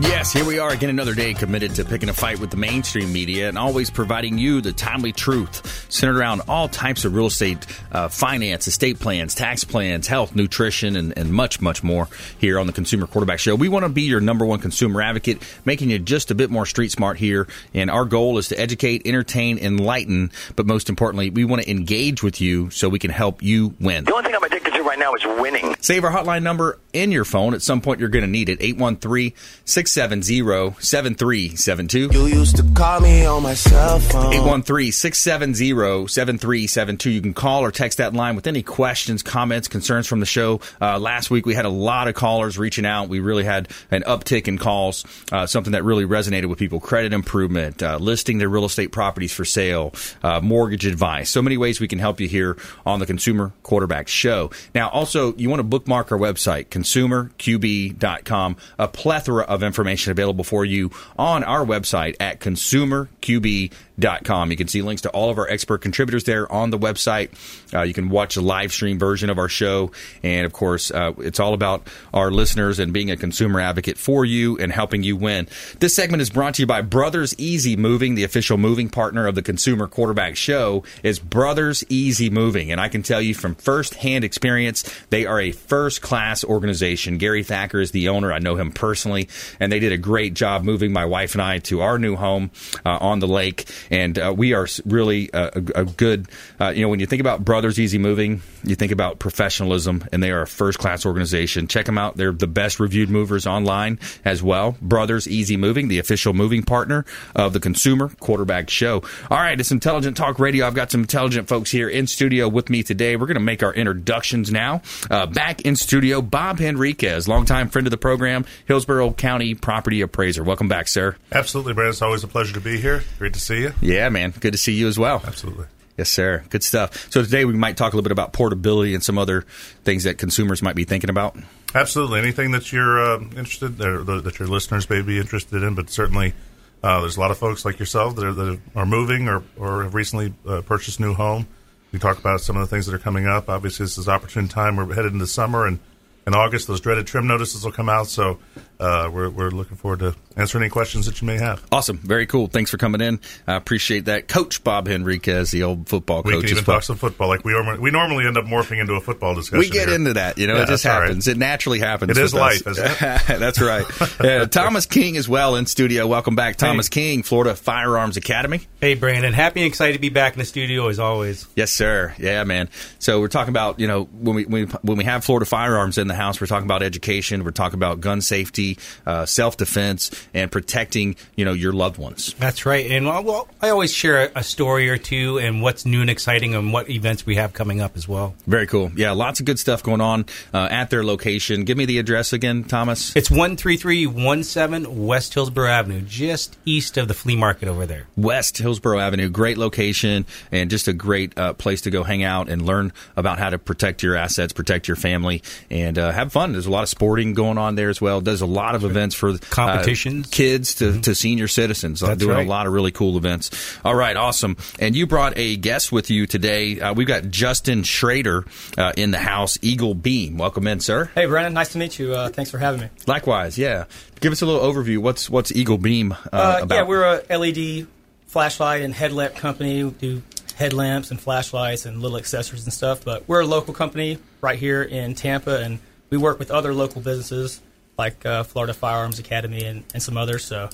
Yes, here we are again another day committed to picking a fight with the mainstream media and always providing you the timely truth centered around all types of real estate, uh, finance, estate plans, tax plans, health, nutrition, and, and much, much more here on the Consumer Quarterback Show. We want to be your number one consumer advocate, making you just a bit more street smart here. And our goal is to educate, entertain, enlighten, but most importantly, we want to engage with you so we can help you win. The only thing I'm right now is winning. Save our hotline number in your phone. At some point, you're going to need it. 813 670 7372. You used to call me on my cell phone. 813 670 7372. You can call or text that line with any questions, comments, concerns from the show. Uh, last week, we had a lot of callers reaching out. We really had an uptick in calls, uh, something that really resonated with people credit improvement, uh, listing their real estate properties for sale, uh, mortgage advice. So many ways we can help you here on the Consumer Quarterback Show. Now, also, you want to bookmark our website, consumerqb.com, a plethora of information available for you on our website at consumerqb.com. You can see links to all of our expert contributors there on the website. Uh, you can watch the live stream version of our show. And of course, uh, it's all about our listeners and being a consumer advocate for you and helping you win. This segment is brought to you by Brothers Easy Moving, the official moving partner of the Consumer Quarterback Show is Brothers Easy Moving. And I can tell you from firsthand experience, they are a first class organization. Gary Thacker is the owner. I know him personally, and they did a great job moving my wife and I to our new home uh, on the lake. And uh, we are really a, a, a good, uh, you know, when you think about Brothers Easy Moving, you think about professionalism, and they are a first class organization. Check them out. They're the best reviewed movers online as well. Brothers Easy Moving, the official moving partner of the Consumer Quarterback Show. All right, it's Intelligent Talk Radio. I've got some intelligent folks here in studio with me today. We're going to make our introductions now. Uh, back in studio, Bob Henriquez, longtime friend of the program, Hillsborough County property appraiser. Welcome back, sir. Absolutely, Brad. It's always a pleasure to be here. Great to see you. Yeah, man. Good to see you as well. Absolutely. Yes, sir. Good stuff. So today we might talk a little bit about portability and some other things that consumers might be thinking about. Absolutely. Anything that you're uh, interested, or that your listeners may be interested in, but certainly uh, there's a lot of folks like yourself that are, that are moving or, or have recently uh, purchased a new home. We talk about some of the things that are coming up. Obviously, this is opportune time. We're headed into summer, and in August, those dreaded trim notices will come out. So uh, we're, we're looking forward to answering any questions that you may have. Awesome. Very cool. Thanks for coming in. I appreciate that. Coach Bob Henriquez, the old football We coach. can even talk some football. Like we, orm- we normally end up morphing into a football discussion. We get here. into that, you know. Yeah, it just that's all right. happens. It naturally happens. It is with us. life, isn't it? That's right. Yeah, Thomas King as well in studio. Welcome back, Thomas King, Florida Firearms Academy. Hey, Brandon. Happy and excited to be back in the studio as always. Yes, sir. Yeah, man. So we're talking about you know when we when we, when we have Florida firearms in the house, we're talking about education. We're talking about gun safety, uh, self defense, and protecting you know your loved ones. That's right. And well, well, I always share a, story or two and what's new and exciting and what events we have coming up as well. Very cool. Yeah, lots of good stuff going on uh, at their location. Give me the address again, Thomas. It's 13317 West Hillsborough Avenue, just east of the flea market over there. West Hillsborough Avenue, great location, and just a great uh, place to go hang out and learn about how to protect your assets, protect your family, and uh, have fun. There's a lot of sporting going on there as well. Does a lot of events for uh, Competitions. kids to, to senior citizens. Uh, That's doing right. a lot of really cool events. All right, awesome. And you brought a guest with you today. Uh, we've got Justin Schrader uh, in the house, Eagle Beam. Welcome in, sir. Hey, Brandon. Nice to meet you. Uh, thanks for having me. Likewise, yeah. Give us a little overview. What's what's Eagle Beam uh, Uh, about? yeah, we're a LED flashlight and headlamp company. We do headlamps and flashlights and little accessories and stuff. But we're a local company right here in Tampa, and we work with other local businesses like uh, Florida Firearms Academy and, and some others. So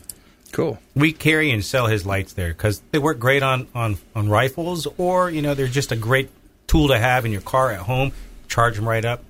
cool. We carry and sell his lights there because they work great on, on, on rifles or, you know, they're just a great tool to have in your car at home. Charge them right up.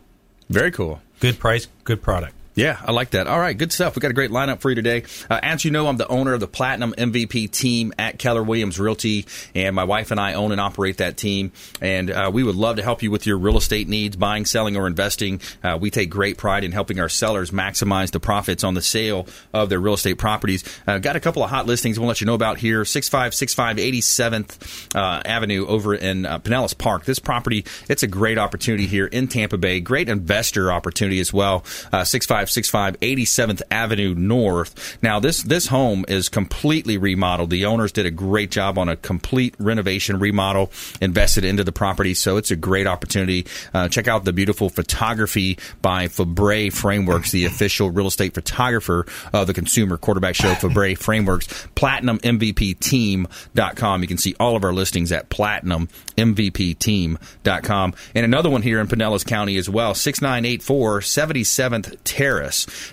Very cool. Good price, good product. Yeah, I like that. All right, good stuff. We got a great lineup for you today. Uh, as you know, I'm the owner of the Platinum MVP team at Keller Williams Realty, and my wife and I own and operate that team. And uh, we would love to help you with your real estate needs, buying, selling, or investing. Uh, we take great pride in helping our sellers maximize the profits on the sale of their real estate properties. Uh, got a couple of hot listings we'll let you know about here 6565 87th uh, Avenue over in uh, Pinellas Park. This property, it's a great opportunity here in Tampa Bay, great investor opportunity as well. 65 565 87th Avenue North. Now, this, this home is completely remodeled. The owners did a great job on a complete renovation remodel, invested into the property. So it's a great opportunity. Uh, check out the beautiful photography by Fabre Frameworks, the official real estate photographer of the Consumer Quarterback Show, Fabre Frameworks, platinummvpteam.com. You can see all of our listings at platinummvpteam.com. And another one here in Pinellas County as well, 6984 77th Terrace.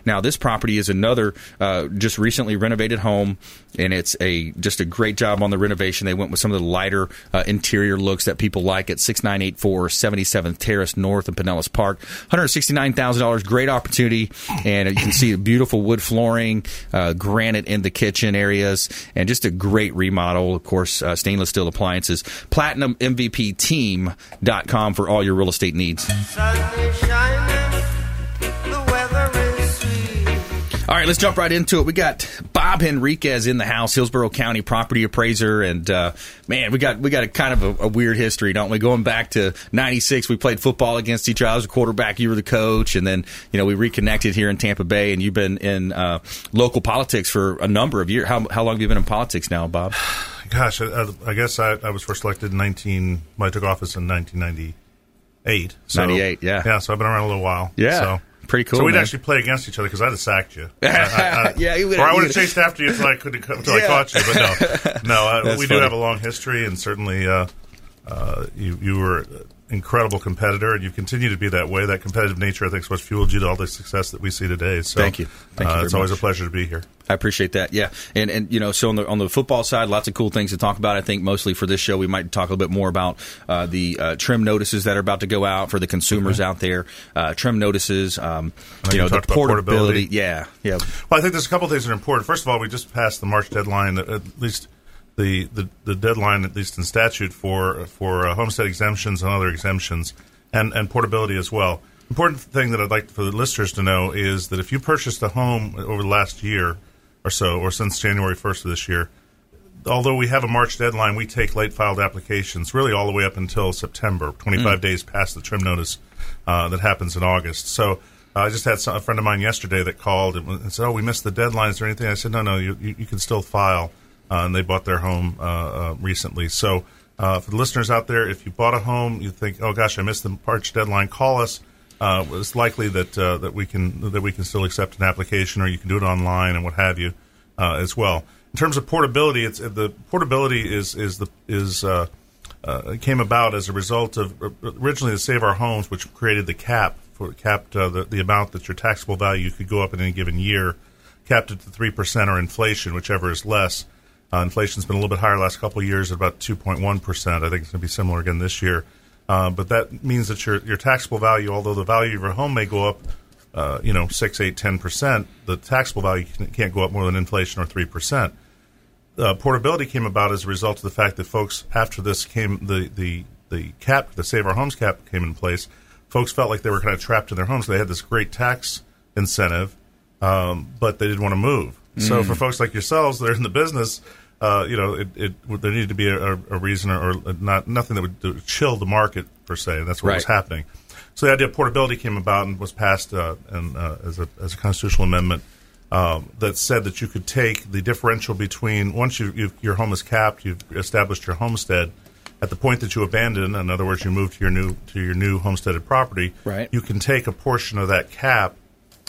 Now, this property is another uh, just recently renovated home, and it's a just a great job on the renovation. They went with some of the lighter uh, interior looks that people like at 6984 77th Terrace North in Pinellas Park. $169,000, great opportunity, and you can see beautiful wood flooring, uh, granite in the kitchen areas, and just a great remodel. Of course, uh, stainless steel appliances. PlatinumMVPTeam.com for all your real estate needs. Sun All right, let's jump right into it. We got Bob Henriquez in the house, Hillsborough County property appraiser, and uh, man, we got we got a kind of a, a weird history, don't we? Going back to '96, we played football against each other. I was a quarterback, you were the coach, and then you know we reconnected here in Tampa Bay, and you've been in uh, local politics for a number of years. How how long have you been in politics now, Bob? Gosh, I, I guess I, I was first elected in 19. When I took office in 1998. So, 98, yeah. Yeah, so I've been around a little while. Yeah. So. Pretty cool, So we'd man. actually play against each other because I'd have sacked you. I- I- I- Yeah, you or I would have chased after you until I couldn't until Yeah. I caught you. But no, no, uh, we funny. do have a long history, and certainly uh, uh, you you were incredible competitor, and you continue to be that way. That competitive nature, I think, is what's fueled you to all the success that we see today. So Thank you. Thank you uh, it's always much. a pleasure to be here. I appreciate that. Yeah, and and you know, so on the on the football side, lots of cool things to talk about. I think mostly for this show, we might talk a little bit more about uh, the uh, trim notices that are about to go out for the consumers out there. Uh, trim notices, um, you know, the portability. portability. Yeah, yeah. Well, I think there's a couple of things that are important. First of all, we just passed the March deadline, at least the, the, the deadline, at least in statute, for for uh, homestead exemptions and other exemptions, and, and portability as well. Important thing that I'd like for the listeners to know is that if you purchased a home over the last year or so, or since January 1st of this year, although we have a March deadline, we take late filed applications really all the way up until September, 25 days past the trim notice uh, that happens in August. So uh, I just had some, a friend of mine yesterday that called and, and said, "Oh, we missed the deadlines or anything." I said, "No, no, you, you, you can still file." Uh, and they bought their home uh, uh, recently. So for the listeners out there, if you bought a home, you think, "Oh gosh, I missed the March deadline," call us. It's likely that that we can that we can still accept an application, or you can do it online and what have you as well. In terms of portability, it's the portability is is the is uh, came about as a result of originally the Save Our Homes, which created the cap for capped uh, the the amount that your taxable value could go up in any given year, capped it to three percent or inflation, whichever is less. Uh, inflation's been a little bit higher last couple of years, at about two point one percent. I think it's going to be similar again this year. Uh, but that means that your your taxable value, although the value of your home may go up, uh, you know, six, eight, ten percent, the taxable value can- can't go up more than inflation or three percent. Uh, portability came about as a result of the fact that folks, after this came, the the the cap, the Save Our Homes cap came in place. Folks felt like they were kind of trapped in their homes. They had this great tax incentive, um, but they didn't want to move. So for folks like yourselves that are in the business, uh, you know, it, it there needed to be a, a reason or, or not nothing that would chill the market per se. And that's what was happening. So the idea of portability came about and was passed uh, and, uh, as a as a constitutional amendment um, that said that you could take the differential between once you, you your home is capped, you've established your homestead. At the point that you abandon, in other words, you move to your new to your new homesteaded property, Right. you can take a portion of that cap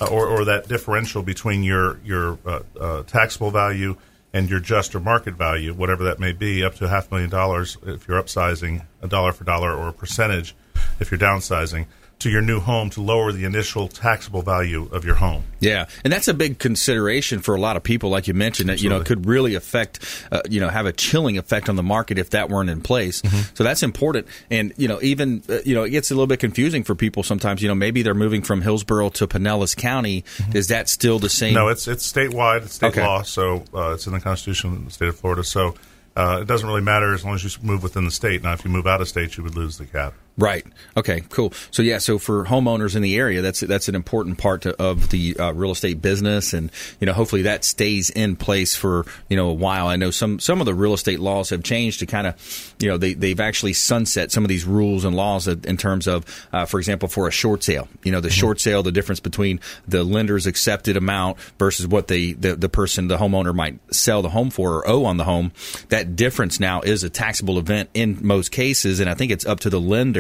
uh, or, or that differential between your your uh, uh, taxable value and your just or market value, whatever that may be, up to half million dollars if you're upsizing a dollar for dollar or a percentage if you're downsizing. To your new home to lower the initial taxable value of your home. Yeah, and that's a big consideration for a lot of people, like you mentioned. That you know Absolutely. could really affect, uh, you know, have a chilling effect on the market if that weren't in place. Mm-hmm. So that's important. And you know, even uh, you know, it gets a little bit confusing for people sometimes. You know, maybe they're moving from Hillsborough to Pinellas County. Is that still the same? Mm-hmm. No, it's it's statewide, it's state Okay. law, so uh, it's in the Constitution of the state of Florida. So uh, it doesn't really matter as long as you move within the state. Now, if you move out of state, you would lose the cap. Right. Okay. Cool. So yeah. So for homeowners in the area, that's that's an important part to, of the uh, real estate business, and you know, hopefully that stays in place for you know a while. I know some some of the real estate laws have changed to kind of, you know, they they've actually sunset some of these rules and laws in in terms of, uh, for example, for a short sale. You know, the short sale, the difference between the lender's accepted amount versus what the, the the person, the homeowner, might sell the home for or owe on the home. That difference now is a taxable event in most cases, and I think it's up to the lender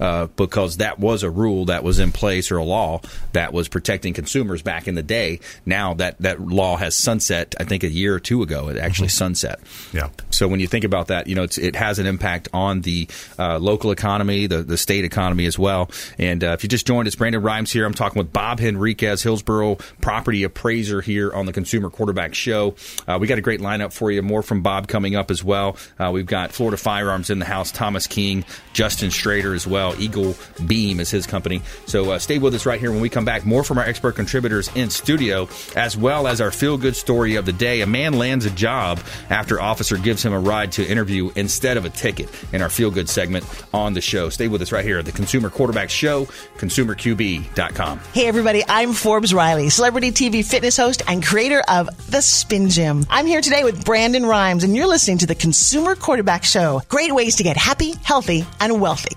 uh, because that was a rule that was in place or a law that was protecting consumers back in the day. Now that that law has sunset, I think a year or two ago, it actually sunset. Yeah. So when you think about that, you know, it's, it has an impact on the uh, local economy, the, the state economy as well. And uh, if you just joined us, Brandon Rhymes here. I'm talking with Bob Henriquez, Hillsborough property appraiser here on the Consumer Quarterback Show. Uh, we got a great lineup for you. More from Bob coming up as well. Uh, we've got Florida Firearms in the house, Thomas King, Justin Strader as well. Eagle Beam is his company. So uh, stay with us right here when we come back. More from our expert contributors in studio, as well as our feel good story of the day. A man lands a job after officer gives him a ride to interview instead of a ticket in our feel good segment on the show. Stay with us right here at the Consumer Quarterback Show, consumerqb.com. Hey everybody, I'm Forbes Riley, celebrity TV fitness host and creator of The Spin Gym. I'm here today with Brandon Rhymes and you're listening to the Consumer Quarterback Show. Great ways to get happy, healthy, and wealthy.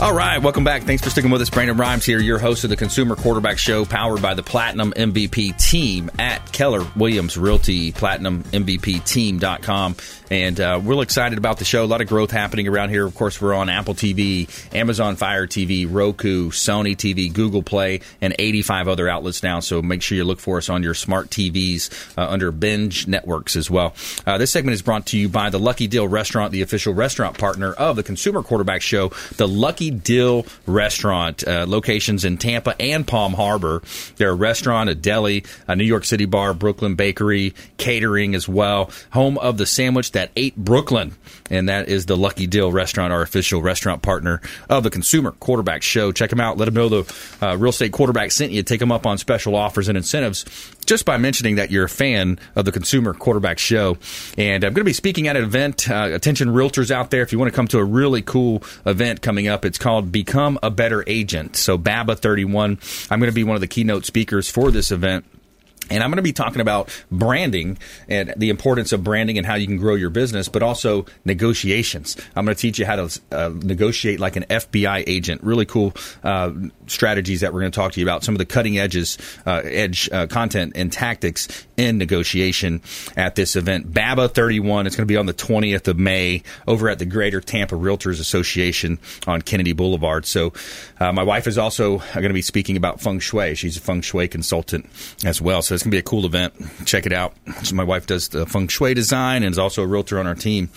All right, welcome back. Thanks for sticking with us. Brandon Rhymes here, your host of the Consumer Quarterback Show, powered by the Platinum MVP team at Keller Williams Realty, platinummvpteam.com. And uh, we're excited about the show. A lot of growth happening around here. Of course, we're on Apple TV, Amazon Fire TV, Roku, Sony TV, Google Play, and 85 other outlets now. So make sure you look for us on your smart TVs uh, under Binge Networks as well. Uh, this segment is brought to you by the Lucky Dill Restaurant, the official restaurant partner of the Consumer Quarterback Show. The Lucky Dill Restaurant, uh, locations in Tampa and Palm Harbor. They're a restaurant, a deli, a New York City bar, Brooklyn bakery, catering as well. Home of the sandwich that ate Brooklyn. And that is the Lucky Dill Restaurant, our official restaurant partner of the Consumer Quarterback Show. Check them out. Let them know the uh, real estate quarterback sent you. Take them up on special offers and incentives just by mentioning that you're a fan of the Consumer Quarterback Show. And I'm going to be speaking at an event. Uh, attention realtors out there, if you want to come to a really cool event coming up, it's called Become a Better Agent. So BABA 31. I'm going to be one of the keynote speakers for this event. And I'm going to be talking about branding and the importance of branding and how you can grow your business, but also negotiations. I'm going to teach you how to uh, negotiate like an FBI agent. Really cool uh, strategies that we're going to talk to you about. Some of the cutting edges, uh, edge uh, content and tactics in negotiation at this event. BABA 31. It's going to be on the 20th of May over at the Greater Tampa Realtors Association on Kennedy Boulevard. So, uh, my wife is also going to be speaking about feng shui. She's a feng shui consultant as well. So it's going to be a cool event. Check it out. So my wife does the feng shui design and is also a realtor on our team.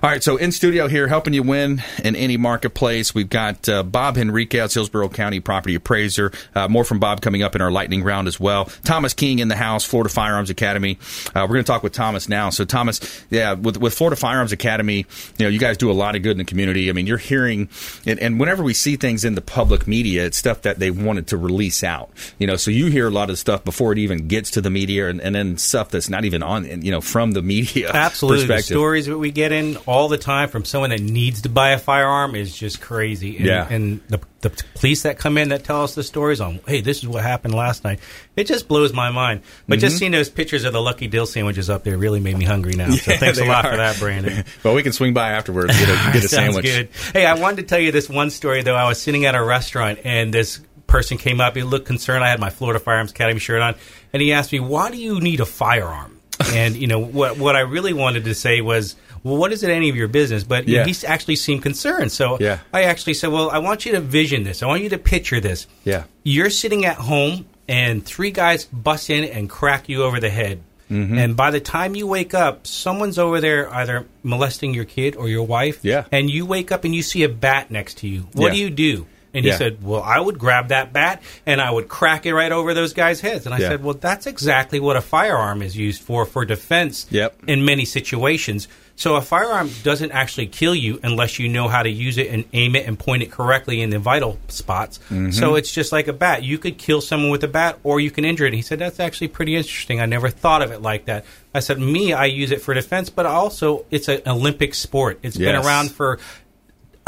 All right, so in studio here, helping you win in any marketplace, we've got uh, Bob Henriquez, Hillsborough County property appraiser. Uh, more from Bob coming up in our lightning round as well. Thomas King in the house, Florida Firearms Academy. Uh, we're going to talk with Thomas now. So Thomas, yeah, with, with Florida Firearms Academy, you know, you guys do a lot of good in the community. I mean, you're hearing, and, and whenever we see things in the public media, it's stuff that they wanted to release out. You know, so you hear a lot of stuff before it even gets to the media, and, and then stuff that's not even on, you know, from the media Absolutely. The stories that we get in all the time from someone that needs to buy a firearm is just crazy. And, Yeah. and the, the police that come in that tell us the stories on, hey, this is what happened last night. It just blows my mind. But just Mhm. seeing those pictures of the Lucky Dill sandwiches up there really made me hungry now. so Yeah, thanks a lot are. for that, Brandon. well, we can swing by afterwards get a, get a sandwich. good. Hey, I wanted to tell you this one story though. I was sitting at a restaurant and this person came up. He looked concerned. I had my Florida Firearms Academy shirt on, and he asked me, "Why do you need a firearm?" and you know what? What I really wanted to say was. Well, what is it any of your business? But Yeah. he actually seemed concerned. So Yeah. I actually said, Well, I want you to vision this. I want you to picture this. Yeah. You're sitting at home, and three guys bust in and crack you over the head. Mhm. And by the time you wake up, someone's over there either molesting your kid or your wife. Yeah. And you wake up and you see a bat next to you. What Yeah. do you do? And he Yeah. said, Well, I would grab that bat and I would crack it right over those guys' heads. And I Yeah. said, Well, that's exactly what a firearm is used for, for defense Yep. in many situations. So a firearm doesn't actually kill you unless you know how to use it and aim it and point it correctly in the vital spots. Mhm. So it's just like a bat. You could kill someone with a bat or you can injure it. He said, That's actually pretty interesting. I never thought of it like that. I said, Me, I use it for defense, but also it's an Olympic sport. It's been around for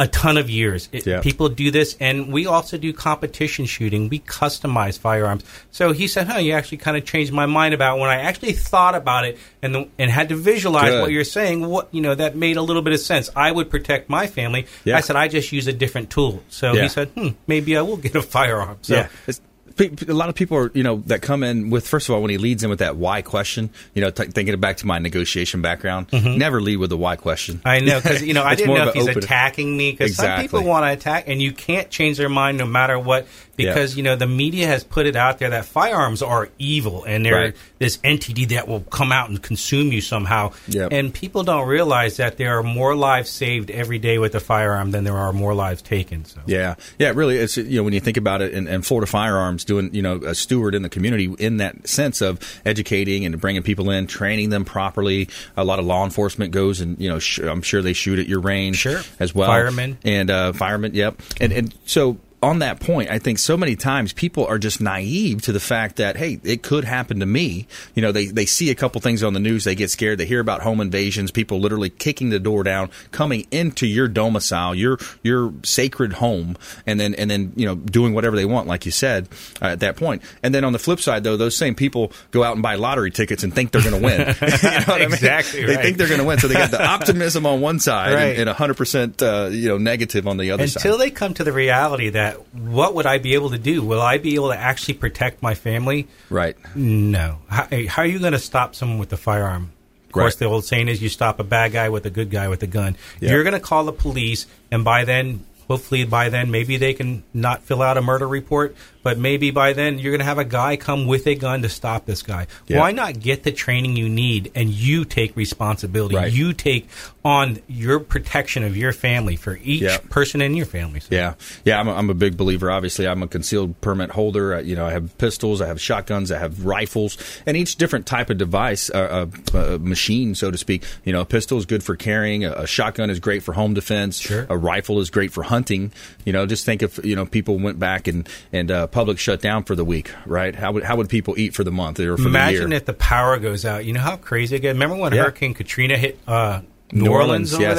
a ton of years. It, Yeah. People do this, and we also do competition shooting. We customize firearms. So he said, "Huh, you actually kind of changed my mind about when I actually thought about it and the, and had to visualize Good. what you're saying. What you know that made a little bit of sense. I would protect my family. Yeah. I said I just use a different tool. So Yeah. he said, hmm, maybe I will get a firearm. So yeah. It's, a lot of people are, you know, that come in with, first of all, when he leads in with that why question, you know, t- thinking back to my negotiation background, never lead with the why question. Mm-hmm. I know because you know I didn't know if he's open- attacking me because some people want to attack and you can't change their mind no matter what because you know the media has put it out there that firearms are evil and they're Right. This entity that will come out and consume you somehow Yep. and people don't realize that there are more lives saved every day with a firearm than there are more lives taken. So Yeah, yeah, really. It's you know when you think about it, and, and Florida Firearms doing you know a steward in the community in that sense of educating and bringing people in, training them properly. A lot of law enforcement goes and you know sh- I'm sure they shoot at your range Sure. as well. Firemen. and uh, firemen. Yep, and and so. On that point, I think so many times people are just naive to the fact that hey, it could happen to me. You know, they they see a couple things on the news, they get scared, they hear about home invasions, people literally kicking the door down, coming into your domicile, your your sacred home, and then and then you know doing whatever they want, like you said uh, at that point. And then on the flip side, though, those same people go out and buy lottery tickets and think they're going to win. you know what I mean? Exactly They right. think they're going to win, so they got the optimism on one side Right. and, and 100% uh, you know negative on the other until side. they come to the reality that what would I be able to do? Will I be able to actually protect my family? Right. No. How, how are you going to stop someone with a firearm? Of course, Right. the old saying is you stop a bad guy with a good guy with a gun. Yeah. You're going to call the police, and by then, hopefully by then, maybe they can not fill out a murder report, but maybe by then you're going to have a guy come with a gun to stop this guy. Yeah. Why not get the training you need and you take responsibility? Right. You take on your protection of your family for each Yeah. person in your family. So- Yeah, yeah, I'm a, I'm a big believer. Obviously, I'm a concealed permit holder. Uh, you know, I have pistols, I have shotguns, I have rifles, and each different type of device, uh, uh, uh, machine, so to speak. You know, a pistol is good for carrying. A, a shotgun is great for home defense. Sure. A rifle is great for hunting. You know, just think if you know people went back and and uh, Publix shut down for the week, right? How would how would people eat for the month or for Imagine the year? if the power goes out. You know how crazy it gets. Remember when Yeah. Hurricane Katrina hit uh, New, New Orleans, Orleans, over yes.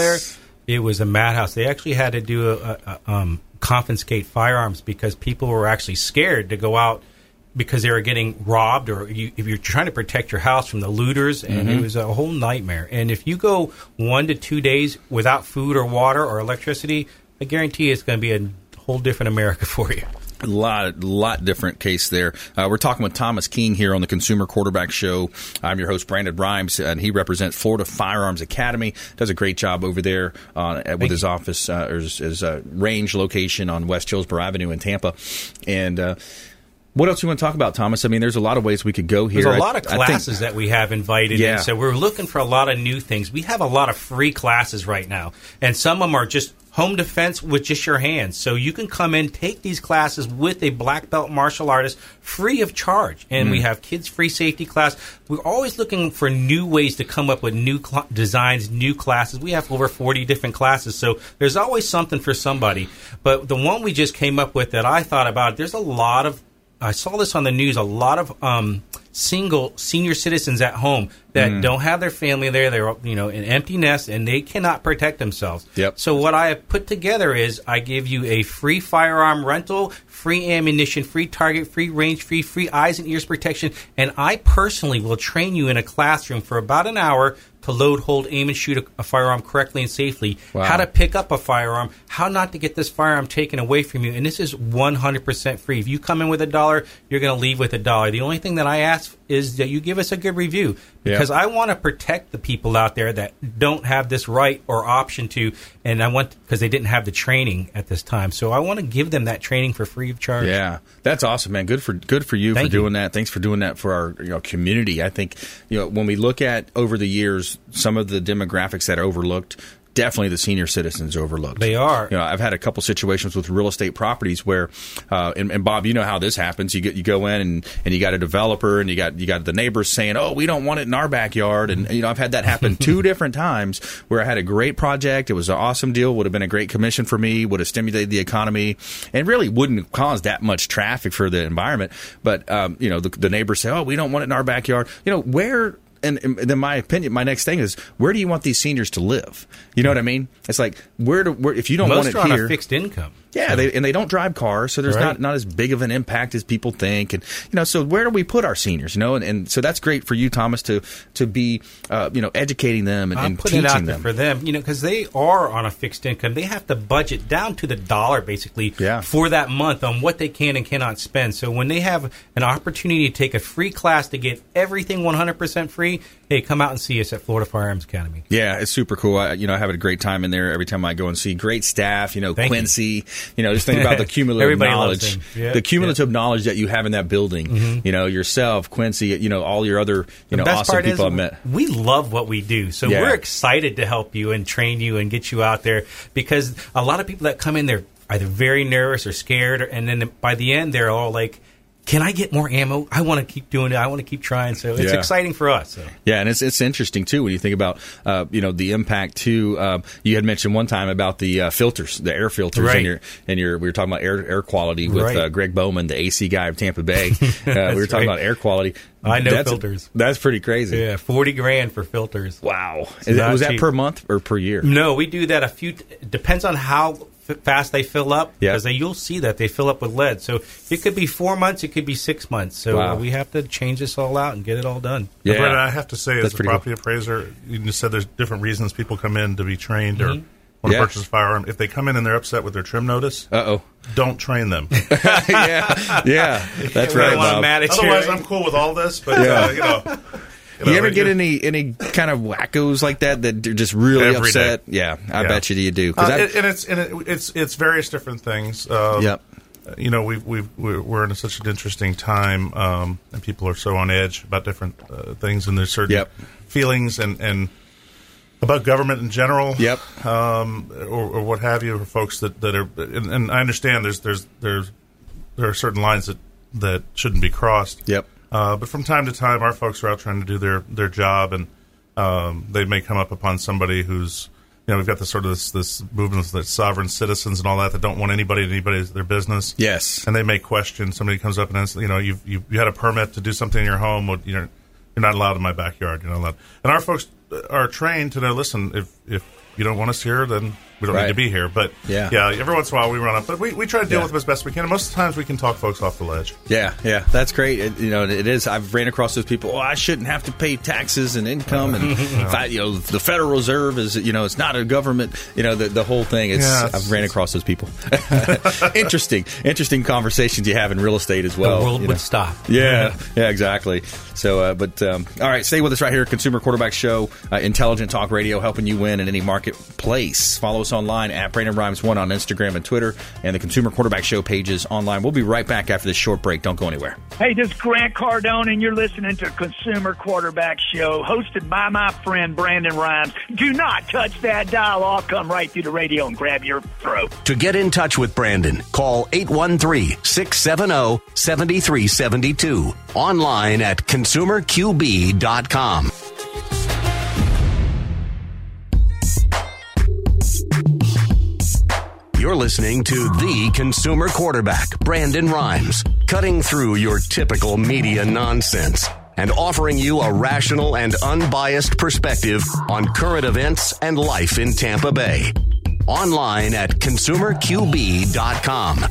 there? It was a madhouse. They actually had to do a, a, a um, confiscate firearms because people were actually scared to go out because they were getting robbed, or you, if you're trying to protect your house from the looters, and Mhm. it was a whole nightmare. And if you go one to two days without food or water or electricity, I guarantee it's going to be a whole different America for you. A lot, lot different case there. Uh, we're talking with Thomas King here on the Consumer Quarterback Show. I'm your host, Brandon Rhymes, and he represents Florida Firearms Academy. Does a great job over there uh, with his office, uh, or his, his uh, range location on West Hillsborough Avenue in Tampa. And uh, what else you want to talk about, Thomas? I mean, there's a lot of ways we could go here. There's a lot of I think- classes that we have invited Yeah. in, so we're looking for a lot of new things. We have a lot of free classes right now, and some of them are just home defense with just your hands. So you can come in, take these classes with a black belt martial artist free of charge. And we Mm. have kids free safety class. We're always looking for new ways to come up with new cl- designs, new classes. We have over 40 different classes, so there's always something for somebody. But the one we just came up with that I thought about, there's a lot of I saw this on the news. A lot of um, single senior citizens at home that Mm. don't have their family there. They're you know an empty nest and they cannot protect themselves. Yep. So what I have put together is I give you a free firearm rental, free ammunition, free target, free range, free free eyes and ears protection, and I personally will train you in a classroom for about an hour to load, hold, aim, and shoot a, a firearm correctly and safely. Wow. How to pick up a firearm, how not to get this firearm taken away from you, and this is 100% free. If you come in with a dollar, you're going to leave with a dollar. The only thing that I ask is that you give us a good review Yeah. because I want to protect the people out there that don't have this right or option to, and I want because they didn't have the training at this time. So I want to give them that training for free of charge. Yeah, that's awesome, man. Good for good for you Thank for you. doing that. Thanks for doing that for our you know, community. I think you know when we look at over the years some of the demographics that are overlooked. Definitely, the senior citizens overlooked. They are. You know, I've had a couple situations with real estate properties where, uh, and, and Bob, you know how this happens. You get you go in and, and you got a developer and you got you got the neighbors saying, "Oh, we don't want it in our backyard." And you know, I've had that happen two different times where I had a great project. It was an awesome deal. Would have been a great commission for me. Would have stimulated the economy, and really wouldn't cause that much traffic for the environment. But um, you know, the, the neighbors say, "Oh, we don't want it in our backyard." You know, where and, and then my opinion, my next thing is, where do you want these seniors to live? You know what I mean? It's like where do where, if you don't Most want it here, a fixed income. Yeah, So- they, and they don't drive cars, so there's Right. not not as big of an impact as people think, and you know, so where do we put our seniors? You know, and, and so that's great for you, Thomas, to to be uh, you know educating them and, and putting teaching it out there them. for them, you know, because they are on a fixed income. They have to budget down to the dollar, basically, Yeah. for that month on what they can and cannot spend. So when they have an opportunity to take a free class to get everything 100% free, hey, come out and see us at Florida Firearms Academy. Yeah, it's super cool. I, you know, I have a great time in there every time I go and see great staff. You know, Thank. Quincy. You. Know, just think about the cumulative knowledge. Yeah, the cumulative knowledge that you have in that building. Mhm. You know, yourself, Quincy. You know, all your other you the know awesome people I've met. we love what we do, so Yeah. we're excited to help you and train you and get you out there because a lot of people that come in they're either very nervous or scared, and then by the end they're all like, "Can I get more ammo? I want to keep doing it. I want to keep trying." So it's Yeah. exciting for us. So. Yeah, and it's it's interesting too when you think about uh, you know the impact too. Um, you had mentioned one time about the uh, filters, the air filters, Right. and your and your we were talking about air air quality with Right. uh, Greg Bowman, the AC guy of Tampa Bay. Uh, we were talking right. about air quality. I know that's, filters. That's pretty crazy. Yeah, forty grand for filters. Wow, Is was that per month or per year? No, we do that a few. Depends on how f- fast they fill up. Yeah. because you'll see that they fill up with lead. So it could be four months. It could be six months. So Wow. we have to change this all out and get it all done. Yeah. Brandon, I have to say, That's as a pretty property appraiser, you just said there's different reasons people come in to be trained or Mhm. want Yeah. to purchase a firearm. If they come in and they're upset with their trim notice, Uh oh. don't train them. yeah, yeah, that's right. Bob. mad at you. Otherwise, I'm cool with all this, but Yeah. uh, you know. You know, ever get you- any any kind of wackos like that that are just really upset? day. Yeah, I Yeah. bet you you do. 'Cause Uh, I- and and it's and it, it's it's various different things. Um, Yep. You know, we've we've we're we're in such an interesting time, um, and people are so on edge about different uh, things, and there's certain Yep. feelings and and about government in general. Yep. Um, or, or what have you, or folks that that are, and, and I understand there's there's there's there are certain lines that that shouldn't be crossed. Yep. Uh, but from time to time, our folks are out trying to do their, their job, and um, they may come up upon somebody who's, you know, we've got this sort of this, this movement that's sovereign citizens and all that that don't want anybody to anybody their business. Yes. And they may question somebody comes up and asks, you know, you've, you you had a permit to do something in your home, well, you know, you're not allowed in my backyard. You're not allowed. And our folks are trained to know. Listen, if if you don't want us here, then we don't Right. need to be here. But Yeah. yeah, every once in a while we run up, but we, we try to deal Yeah. with them as best we can. And most of the times we can talk folks off the ledge. Yeah, yeah, that's great. It, you know, it is. I've ran across those people. Oh, I shouldn't have to pay taxes and income, and fi- you know, the Federal Reserve is, you know, it's not a government. You know, the, the whole thing. It's, Yeah, it's- I've ran across those people. interesting, interesting conversations you have in real estate as well. the world you would know. stop. Yeah, yeah, exactly. So, uh, but um, all right, stay with us right here, Consumer Quarterback Show, uh, Intelligent Talk Radio, helping you win in any marketplace. Follow us online at Brandon Rhymes One on Instagram and Twitter, and the Consumer Quarterback Show pages online. We'll be right back after this short break. Don't go anywhere. Hey, this is Grant Cardone, and you're listening to Consumer Quarterback Show, hosted by my friend Brandon Rhymes. Do not touch that dial. I'll come right through the radio and grab your throat. To get in touch with Brandon, call 813-670-7372. Online at consumerqb.com. You're listening to the consumer quarterback, Brandon Rhymes, cutting through your typical media nonsense and offering you a rational and unbiased perspective on current events and life in Tampa Bay. Online at consumerqb.com.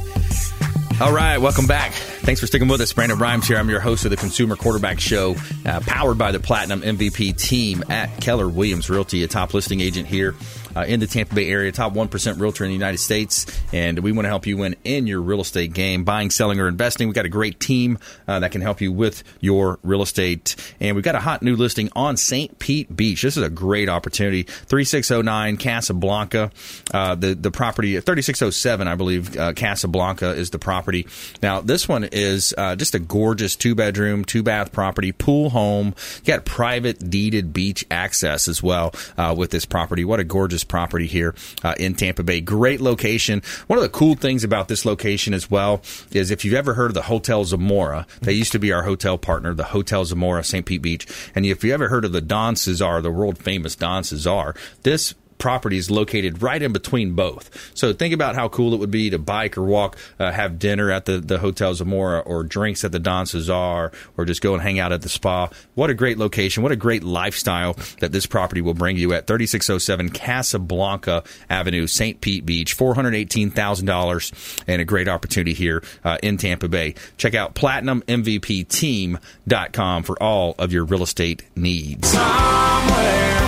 All right, welcome back. Thanks for sticking with us. Brandon Rhymes here. I'm your host of the Consumer Quarterback Show, uh, powered by the Platinum MVP team at Keller Williams Realty, a top listing agent here uh, in the Tampa Bay area, top 1% realtor in the United States. And we want to help you win in your real estate game, buying, selling, or investing. We've got a great team uh, that can help you with your real estate. And we've got a hot new listing on St. Pete Beach. This is a great opportunity. 3609 Casablanca. Uh, the, the property, 3607, I believe, uh, Casablanca is the property. Now, this one is uh, just a gorgeous two bedroom, two bath property, pool home. You got private deeded beach access as well uh, with this property. What a gorgeous property here uh, in Tampa Bay. Great location. One of the cool things about this location as well is if you've ever heard of the Hotel Zamora, they used to be our hotel partner, the Hotel Zamora, St. Pete Beach. And if you ever heard of the Don Cesar, the world famous Don Cesar, this property is located right in between both. So think about how cool it would be to bike or walk, uh, have dinner at the, the Hotel Zamora or drinks at the Don Cesar or just go and hang out at the spa. What a great location. What a great lifestyle that this property will bring you at 3607 Casablanca Avenue, St. Pete Beach, $418,000 and a great opportunity here uh, in Tampa Bay. Check out platinummvpteam.com for all of your real estate needs. Somewhere,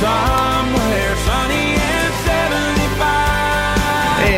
somewhere 75.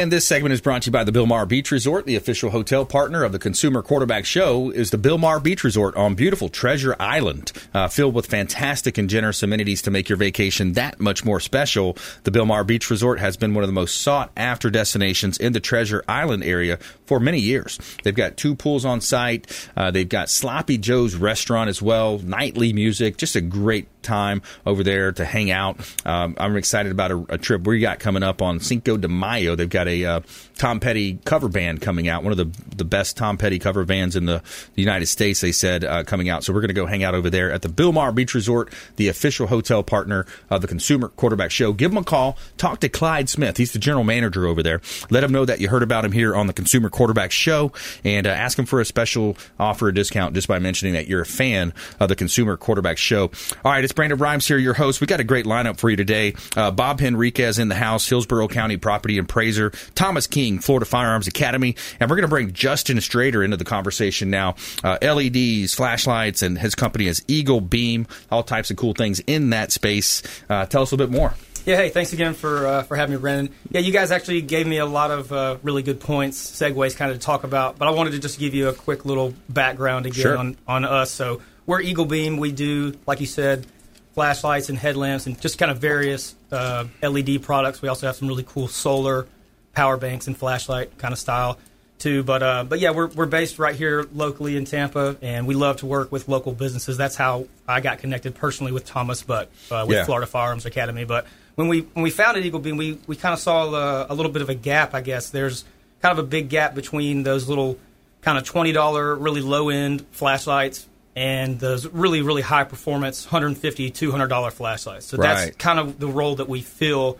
And this segment is brought to you by the Bilmar Beach Resort. The official hotel partner of the Consumer Quarterback Show is the Bilmar Beach Resort on beautiful Treasure Island, uh, filled with fantastic and generous amenities to make your vacation that much more special. The Bilmar Beach Resort has been one of the most sought after destinations in the Treasure Island area for many years. They've got two pools on site. Uh, they've got Sloppy Joe's restaurant as well, nightly music, just a great time over there to hang out. Um, I'm excited about a, a trip we got coming up on Cinco de Mayo. They've got uh, Tom Petty cover band coming out, one of the the best Tom Petty cover bands in the, the United States. They said uh, coming out, so we're going to go hang out over there at the Bilmar Beach Resort, the official hotel partner of the Consumer Quarterback Show. Give them a call. Talk to Clyde Smith. He's the general manager over there. Let him know that you heard about him here on the Consumer Quarterback Show, and uh, ask him for a special offer, a discount, just by mentioning that you're a fan of the Consumer Quarterback Show. All right, it's Brandon Rhymes here, your host. We got a great lineup for you today. Uh, Bob Henriquez in the house, Hillsborough County Property Appraiser, Thomas King, Florida Firearms Academy, and we're going to bring Justin Strader into the conversation now. Uh, LEDs, flashlights, and his company is Eagle Beam. All types of cool things in that space. Uh, tell us a little bit more. Yeah, hey, thanks again for uh, for having me, Brandon. Yeah, you guys actually gave me a lot of uh, really good points, segues, kind of to talk about. But I wanted to just give you a quick little background again Sure. on on us. So we're Eagle Beam. We do, like you said, flashlights and headlamps and just kind of various uh, LED products. We also have some really cool solar power banks and flashlight kind of style too. But uh, but yeah, we're we're based right here locally in Tampa, and we love to work with local businesses. That's how I got connected personally with Thomas, but uh, with Yeah. Florida Firearms Academy. But when we when we founded Eagle Beam, we we kind of saw uh, a little bit of a gap. I guess there's kind of a big gap between those little kind of twenty dollar really low end flashlights and those really really high performance 150 200 dollar flashlights. So Right. that's kind of the role that we feel.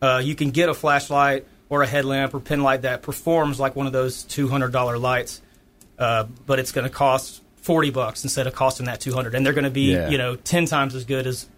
Uh, you can get a flashlight or a headlamp or pin light that performs like one of those two hundred dollar lights, uh, but it's going to cost forty bucks instead of costing that two hundred, and they're going to be Yeah. you know ten times as good as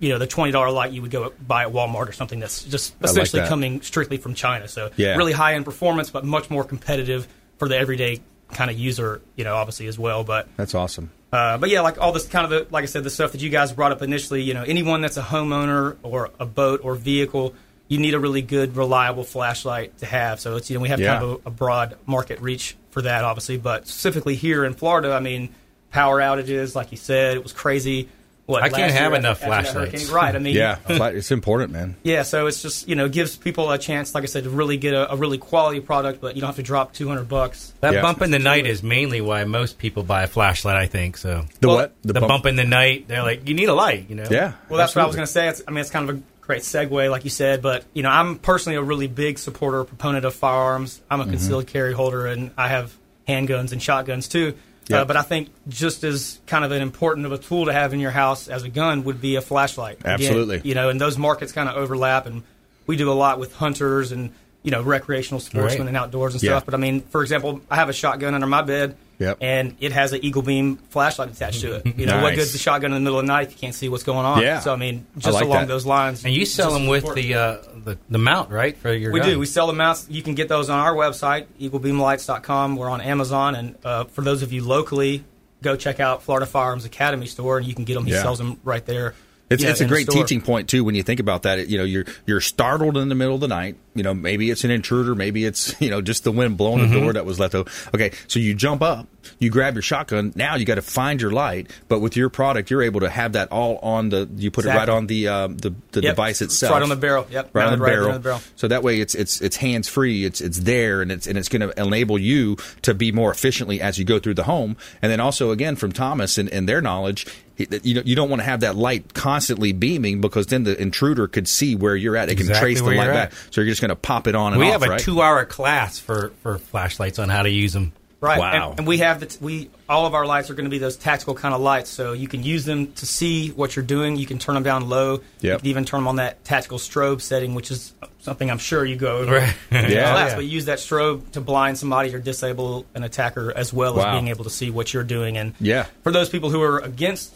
you know the twenty dollar light you would go buy at Walmart or something that's just I like essentially that. coming strictly from China. So Yeah. really high end performance, but much more competitive for the everyday kind of user. You know, obviously as well, but. That's awesome. Uh, but yeah, like all this kind of the, like I said, the stuff that you guys brought up initially. You know, anyone that's a homeowner or a boat or vehicle, you need a really good, reliable flashlight to have. So it's you know we have Yeah. kind of a, a broad market reach for that, obviously. But specifically here in Florida, I mean, power outages, like you said, it was crazy. What I can't have enough flashlights. right? I mean, yeah, it's important, man. yeah, so it's just you know gives people a chance, like I said, to really get a, a really quality product, but you don't have to drop two hundred bucks. That Yeah. bump in the night is mainly why most people buy a flashlight. I think so. The Well, what? The, bump, in the night, they're like, you need a light, you know. Yeah. Well, that's what I was going to say. It's, I mean, it's kind of a great segue, like you said. But you know, I'm personally a really big supporter, proponent of firearms. I'm Mm-hmm. a concealed carry holder, and I have handguns and shotguns too. Yeah. Uh, but I think just as kind of an important of a tool to have in your house as a gun would be a flashlight. Again, Absolutely. you know, and those markets kind of overlap, and we do a lot with hunters and you know recreational sportsmen Right. and outdoors and Yeah. stuff. But I mean, for example, I have a shotgun under my bed. Yep. And it has an Eagle Beam flashlight attached to it. You know, what Nice. good's the shotgun in the middle of the night if you can't see what's going on? Yeah. So I mean, I just like along that. those lines. And you sell them with important. the, uh, the the mount, right? For your We gun. do. We sell the mounts. You can get those on our website, eaglebeamlights.com. We're on Amazon, and uh, for those of you locally, go check out Florida Firearms Academy store, and you can get them. He Yeah. sells them right there. It's, know, it's a great teaching point too when you think about that. You know, you're you're startled in the middle of the night. You know, maybe it's an intruder, maybe it's you know just the wind blowing Mm-hmm. the door that was left open. Okay, so you jump up, you grab your shotgun. Now you got to find your light, but with your product, you're able to have that all on the. You put it right on the um, the, the Yep. device It's itself, right on the barrel. Yep. right on the right barrel. on the barrel. So that way, it's it's it's hands free. It's it's there, and it's and it's going to enable you to be more efficiently as you go through the home. And then also again from Thomas and, and their knowledge, you you don't want to have that light constantly beaming because then the intruder could see where you're at. It can Exactly trace the light back. So you're just going to pop it on and we off. We have a right? two-hour class for, for flashlights on how to use them. Right. Wow. And, and we have the t- we all of our lights are going to be those tactical kind of lights, so you can use them to see what you're doing. You can turn them down low. You can even turn them on that tactical strobe setting, which is something I'm sure you go over Right. in Yeah. class. Yeah. But use that strobe to blind somebody or disable an attacker, as well as being able to see what you're doing. And Yeah. for those people who are against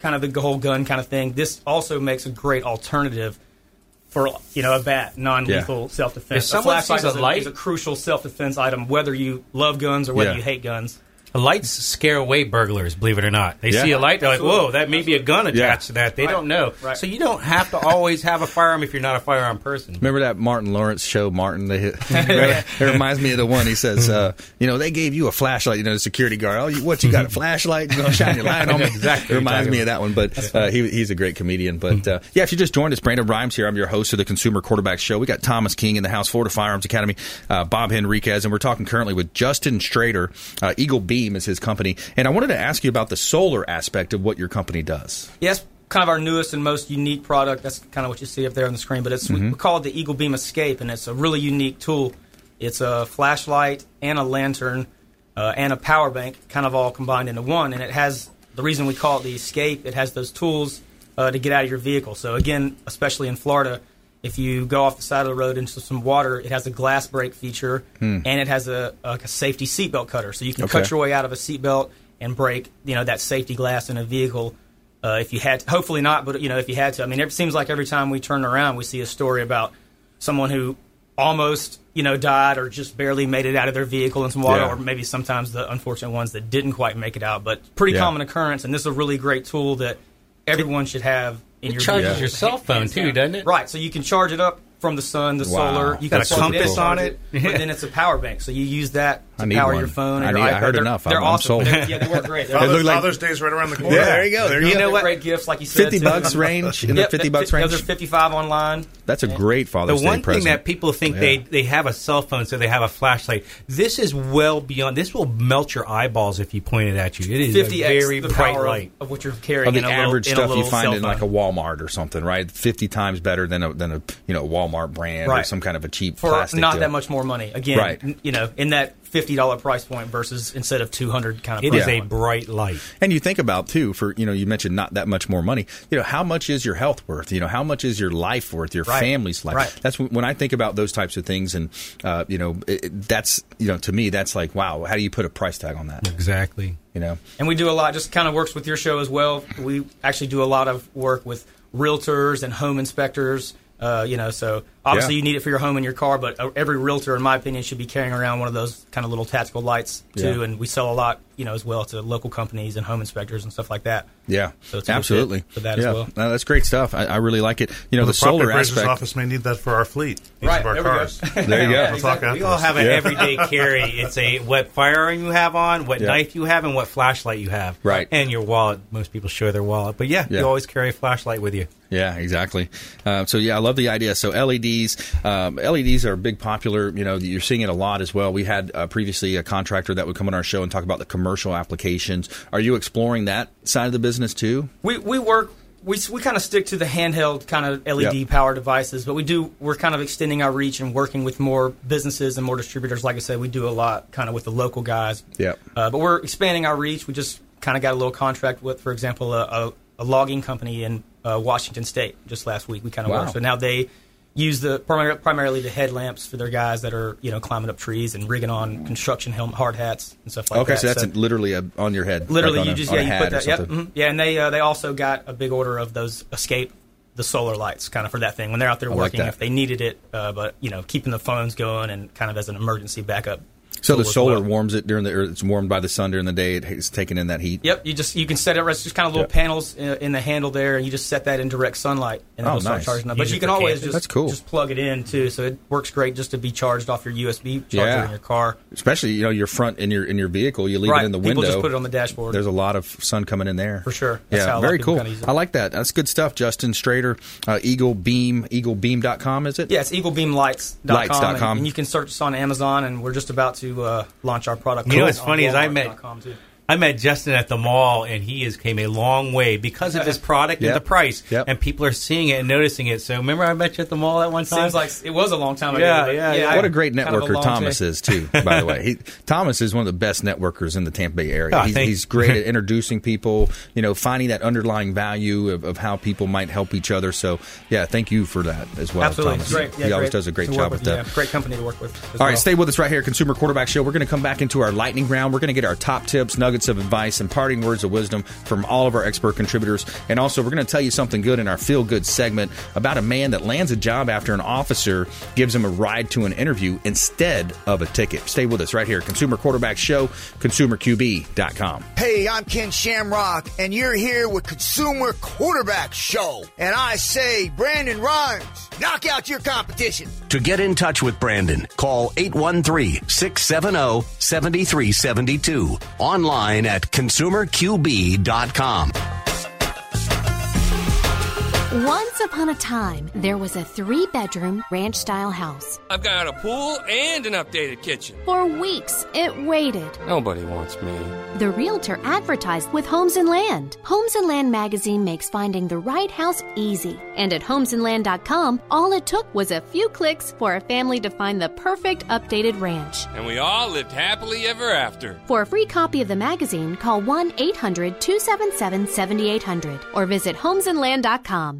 kind of the whole gun kind of thing, this also makes a great alternative for you know a bat, non-lethal self-defense. If someone a flashlight sees a is a, light- is a crucial self-defense item, whether you love guns or whether Yeah. you hate guns. Lights scare away burglars, believe it or not. They Yeah. see a light, they're like, whoa, that may be a gun attached Yeah. to that. They Right. don't know. Right. So you don't have to always have a firearm if you're not a firearm person. Remember that Martin Lawrence show, Martin? They hit, it reminds me of the one he says, uh, you know, they gave you a flashlight, you know, the security guard. Oh, you, what, you got a flashlight? You going to shine your light on me? Exactly It reminds me you're of that one, but uh, he, he's a great comedian. But uh, yeah, if you just joined us, Brandon Rhymes here. I'm your host of the Consumer Quarterback Show. We got Thomas King in the house, Florida Firearms Academy, uh, Bob Henriquez, and we're talking currently with Justin Strader. Uh, Eagle Beam is his company. And I wanted to ask you about the solar aspect of what your company does. Yes, kind of our newest and most unique product. That's kind of what you see up there on the screen. But it's we, we call it the Eagle Beam Escape, and it's a really unique tool. It's a flashlight and a lantern uh, and a power bank, kind of all combined into one. And it has the reason we call it the Escape. It has those tools uh, to get out of your vehicle. So again, especially in Florida. If you go off the side of the road into some water, it has a glass break feature, and it has a, a, a safety seatbelt cutter, so you can cut your way out of a seatbelt and break, you know, that safety glass in a vehicle. Uh, if you had, hopefully not, but you know, if you had to, I mean, it seems like every time we turn around, we see a story about someone who almost, you know, died or just barely made it out of their vehicle in some water, Yeah. or maybe sometimes the unfortunate ones that didn't quite make it out. But pretty Yeah. common occurrence, and this is a really great tool that everyone should have in It your charges vehicle. your cell phone, too, down. doesn't it? Right, so you can charge it up from the sun, the Wow. solar. You That's can super plug it in, cool. charge it, but then it's a power bank, so you use that I need power one. your phone. I need- your I heard They're- enough. They're I'm- I'm awesome. sold. They're- yeah, they work great. They're Father's, like- Father's Day's right around the corner. Yeah, there you go. There you you go. know what? Great gifts, like you said. 50 too. bucks range? In the Yep, 50 fi- bucks range? Those are 55 online. That's a great Father's Day present. The one thing that people think Yeah. they, they have a cell phone, so they have a flashlight. This is well beyond. This will melt your eyeballs if you point it at you. It is 50x a very the bright power light. of, of what you're carrying. Of the in little- average stuff you find in like a. Walmart or something, right? Fifty times better than a than a you know Walmart brand or some kind of a cheap for plastic. not deal. that much more money. Again, Right. you know, in that fifty dollar price point versus instead of two hundred kind of. It price is a bright light. And you think about too, for you know, you mentioned not that much more money. You know, how much is your health worth? You know, how much is your life worth? Your Right. family's life. Right. That's when, when I think about those types of things, and uh, you know, it, it- that's you know, to me, that's like, wow, how do you put a price tag on that? Exactly. You know, And we do a lot. Just kind of works with your show as well. We actually do a lot of work with realtors and home inspectors. Uh, you know, so obviously Yeah. you need it for your home and your car, but uh, every realtor, in my opinion, should be carrying around one of those kind of little tactical lights too. Yeah. And we sell a lot, you know, as well to local companies and home inspectors and stuff like that. Yeah, So it's absolutely. for that yeah. as well. No, that's great stuff. I, I really like it. You know, the, the, solar aspect. office may need that for our fleet, each Right, of our there we go. cars. There you go. We'll talk We all have an Yeah. everyday carry. It's a what firearm you have on, what Yeah. knife you have, and what flashlight you have. Right. And your wallet. Most people show their wallet, but yeah, Yeah. you always carry a flashlight with you. Yeah, exactly. Uh, so yeah, I love the idea. So LEDs, um, LEDs are a big popular. You know, you're seeing it a lot as well. We had uh, previously a contractor that would come on our show and talk about the commercial applications. Are you exploring that side of the business too? We we work we we kind of stick to the handheld kind of LED Yep. power devices, but we do we're kind of extending our reach and working with more businesses and more distributors. Like I said, we do a lot kind of with the local guys. Yep. Uh, but we're expanding our reach. We just kind of got a little contract with, for example, a, a, a logging company in uh, Washington State just last week. We kind of Wow. worked. So now they use the primar- primarily the headlamps for their guys that are you know climbing up trees and rigging on construction helmet hard hats and stuff like okay, that. Okay, so that's literally a, on your head. Literally, like you a- just yeah, you put that. Yep, mhm. yeah, and they uh, they also got a big order of those escape the solar lights kind of for that thing when they're out there I working that. if they needed it, uh, but you know keeping the phones going and kind of as an emergency backup. So the solar well. warms it during the, or it's warmed by the sun during the day. It's taking in that heat. Yep, you just you can set it. It's just kind of little Yep. panels in, in the handle there, and you just set that in direct sunlight, and Oh, it'll start nice. charging up. But you can always camping. just That's cool. just plug it in too, so it works great just to be charged off your USB charger Yeah. in your car. Especially you know your front in your in your vehicle, you leave Right, it in the people window. just put it on the dashboard. There's a lot of sun coming in there For sure. That's yeah, very cool. kinda use it. I like that. That's good stuff. Justin Strader, uh, Eagle Beam, EagleBeam.com, is it? Yeah, it's eaglebeamlights.com. Lights.com. And, and you can search us on Amazon, and we're just about to uh, launch our product. You know what's funny is I met. I met Justin at the mall, and he has came a long way because of his product Yep. and the price. Yep. And people are seeing it and noticing it. So remember, I met you at the mall at one time. Seems like it was a long time ago. Yeah, yeah, yeah. What a great kind of a networker Thomas day. is too. By the way, he, Thomas is one of the best networkers in the Tampa Bay area. Oh, he's, he's great at introducing people. You know, finding that underlying value of, of how people might help each other. So, yeah, thank you for that as well, Absolutely, Thomas. great. Yeah, he always great does a great job with with. that. Yeah, great company to work with. as All right, well. stay with us right here, Consumer Quarterback Show. We're going to come back into our lightning round. We're going to get our top tips, nuggets of advice, and parting words of wisdom from all of our expert contributors. And also, we're going to tell you something good in our feel good segment about a man that lands a job after an officer gives him a ride to an interview instead of a ticket. Stay with us right here, Consumer Quarterback Show, consumerqb.com. Hey, I'm Ken Shamrock, and you're here with Consumer Quarterback Show. And I say, Brandon Rhymes, knock out your competition. To get in touch with Brandon, call 813 670 7372. Online at consumerqb.com. Once upon a time, there was a three bedroom ranch style house. I've got a pool and an updated kitchen. For weeks, it waited. Nobody wants me. The realtor advertised with Homes and Land. Homes and Land magazine makes finding the right house easy. And at homesandland.com, all it took was a few clicks for a family to find the perfect updated ranch. And we all lived happily ever after. For a free copy of the magazine, call 1 800 277 7800 or visit homesandland.com.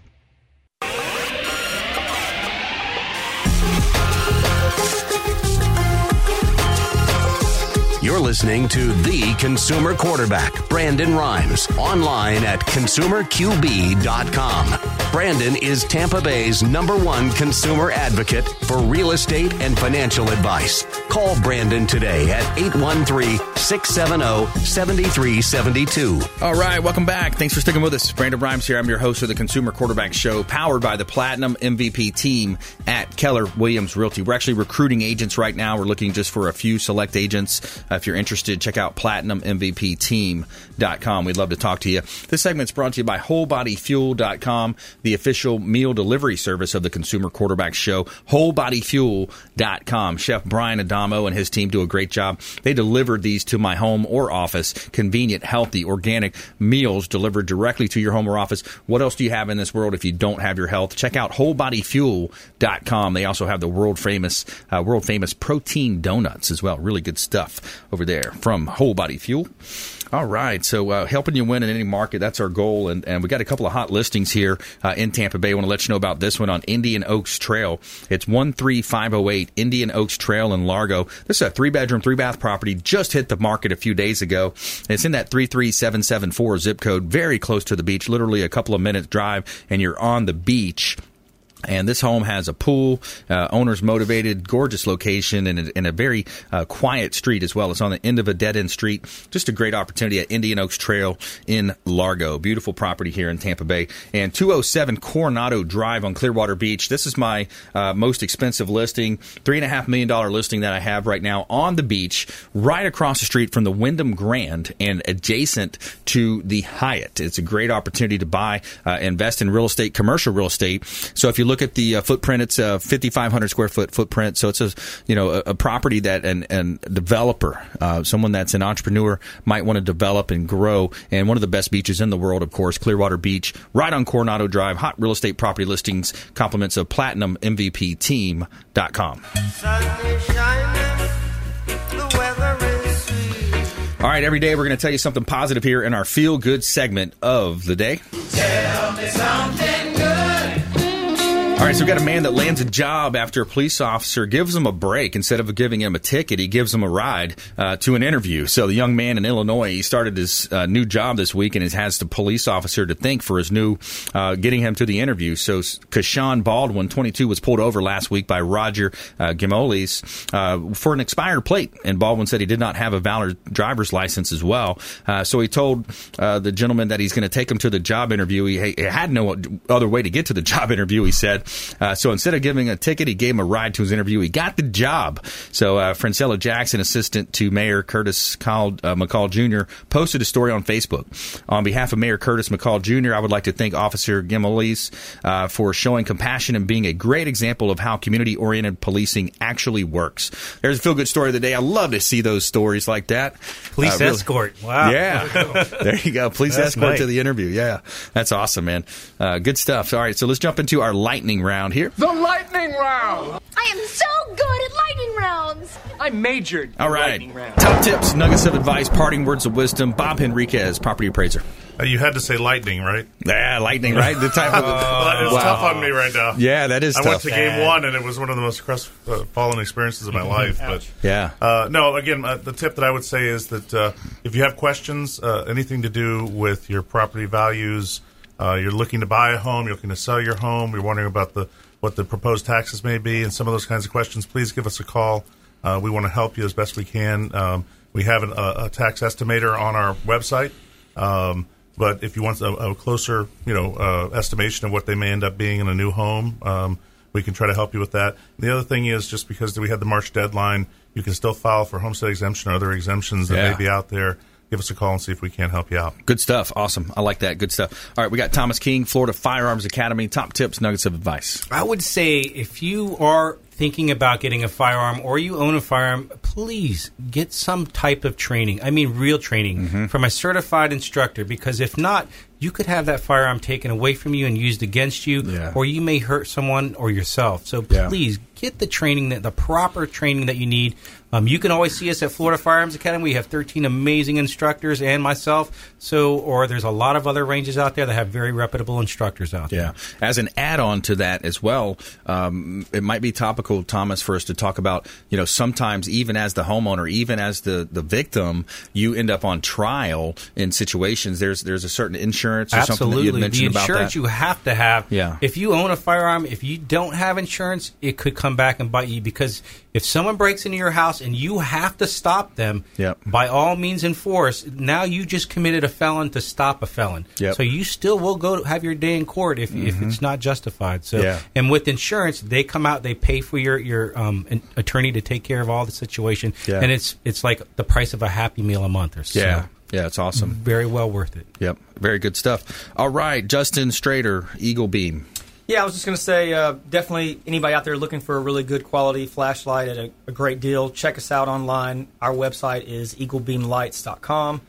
Thank you. You're listening to The Consumer Quarterback, Brandon Rhymes, online at consumerqb.com. Brandon is Tampa Bay's number one consumer advocate for real estate and financial advice. Call Brandon today at 813 670 7372. All right, welcome back. Thanks for sticking with us. Brandon Rhymes here. I'm your host of the Consumer Quarterback Show, powered by the Platinum MVP team at Keller Williams Realty. We're actually recruiting agents right now. We're looking just for a few select agents. Uh, if you're interested, check out platinummvpteam.com. We'd love to talk to you. This segment's brought to you by wholebodyfuel.com. the official meal delivery service of the Consumer Quarterback Show, wholebodyfuel.com. Chef Brian Adamo and his team do a great job. They delivered these to my home or office. Convenient, healthy, organic meals delivered directly to your home or office. What else do you have in this world if you don't have your health? Check out wholebodyfuel.com. They also have the world famous, uh, world famous protein donuts as well. Really good stuff over there from Whole Body Fuel. All right, so uh, helping you win in any market, that's our goal. And, and we got a couple of hot listings here uh, in Tampa Bay. I want to let you know about this one on Indian Oaks Trail. It's 13508 Indian Oaks Trail in Largo. This is a three bedroom, three bath property, just hit the market a few days ago. It's in that 33774 zip code, very close to the beach, literally a couple of minutes drive, and you're on the beach. And this home has a pool, uh, owner's motivated, gorgeous location, and a, a very uh, quiet street as well. It's on the end of a dead end street. Just a great opportunity at Indian Oaks Trail in Largo. Beautiful property here in Tampa Bay. And 207 Coronado Drive on Clearwater Beach. This is my uh, most expensive listing, $3.5 million listing that I have right now on the beach, right across the street from the Wyndham Grand and adjacent to the Hyatt. It's a great opportunity to buy, uh, invest in real estate, commercial real estate. So if you look at the uh, footprint, it's a 5,500 square foot footprint. So it's a you know a, a property that an, an developer, uh, someone that's an entrepreneur, might want to develop and grow. And one of the best beaches in the world, of course, Clearwater Beach, right on Coronado Drive. Hot real estate property listings, compliments of Platinum MVP Team.com. All right, every day we're going to tell you something positive here in our feel good segment of the day. Tell me something. All right, so we've got a man that lands a job after a police officer gives him a break. Instead of giving him a ticket, he gives him a ride uh, to an interview. So the young man in Illinois, he started his uh, new job this week and has the police officer to thank for his new uh, getting him to the interview. So Kashawn Baldwin, 22, was pulled over last week by Roger uh, Gimolis uh, for an expired plate, and Baldwin said he did not have a valid driver's license as well. Uh, so he told uh, the gentleman that he's going to take him to the job interview. He, he had no other way to get to the job interview. He said. Uh, so instead of giving a ticket, he gave him a ride to his interview. He got the job. So uh, Francella Jackson, assistant to Mayor Curtis Call, uh, McCall Jr., posted a story on Facebook. On behalf of Mayor Curtis McCall Jr., I would like to thank Officer Gimolis uh, for showing compassion and being a great example of how community-oriented policing actually works. There's a feel-good story of the day. I love to see those stories like that. Police Uh, really- escort. Wow. Yeah. there you go. Police That's escort nice. to the interview. Yeah. That's awesome, man. Uh, good stuff. All right. So let's jump into our lightning round here. The lightning round. I am so good at lightning rounds. I majored. All in right. Lightning round. Top tips, nuggets of advice, parting words of wisdom. Bob Henriquez, property appraiser. Uh, you had to say lightning, right? Yeah, lightning, right? The type of Well, it's Wow. tough on me right now. Yeah, that is I went to game one, and it was one of the most crestfallen experiences of my life. But Yeah. uh, no, again, uh, the tip that I would say is that uh, if you have questions, uh, anything to do with your property values, uh, you're looking to buy a home, you're looking to sell your home, you're wondering about the what the proposed taxes may be, and some of those kinds of questions, please give us a call. Uh, we want to help you as best we can. Um, we have an, a, a tax estimator on our website. Um, but if you want a, a closer, you know, uh, estimation of what they may end up being in a new home, um, we can try to help you with that. The other thing is just because we had the March deadline, you can still file for homestead exemption or other exemptions that Yeah. may be out there. Give us a call and see if we can't help you out. Good stuff. Awesome. I like that. Good stuff. All right. We got Thomas King, Florida Firearms Academy. Top tips, nuggets of advice. I would say if you are thinking about getting a firearm or you own a firearm, please get some type of training. I mean, real training Mm-hmm. from a certified instructor because if not, you could have that firearm taken away from you and used against you, Yeah. or you may hurt someone or yourself. So Yeah. please get the training, that the proper training that you need. Um, you can always see us at Florida Firearms Academy. We have 13 amazing instructors and myself. So, or there's a lot of other ranges out there that have very reputable instructors out there. Yeah. As an add-on to that as well, um, it might be topical, Thomas, for us to talk about. You know, sometimes even as the homeowner, even as the, the victim, you end up on trial in situations. There's there's a certain insurance or something that you had Absolutely. mentioned the about insurance you have to have. Yeah. If you own a firearm, if you don't have insurance, it could come back and bite you because if someone breaks into your house and you have to stop them, Yep. by all means in force, now you just committed a felon to stop a felon. Yep. So you still will go have your day in court if, if Mhm. it's not justified. So Yeah. and with insurance, they come out, they pay for your your um, an attorney to take care of all the situation, Yeah. and it's it's like the price of a Happy Meal a month or so. Yeah. Yeah, it's awesome. Very well worth it. Yep, very good stuff. All right, Justin Strader, Eagle Beam. Yeah, I was just going to say, uh, definitely anybody out there looking for a really good quality flashlight at a, a great deal, check us out online. Our website is eaglebeamlights.com.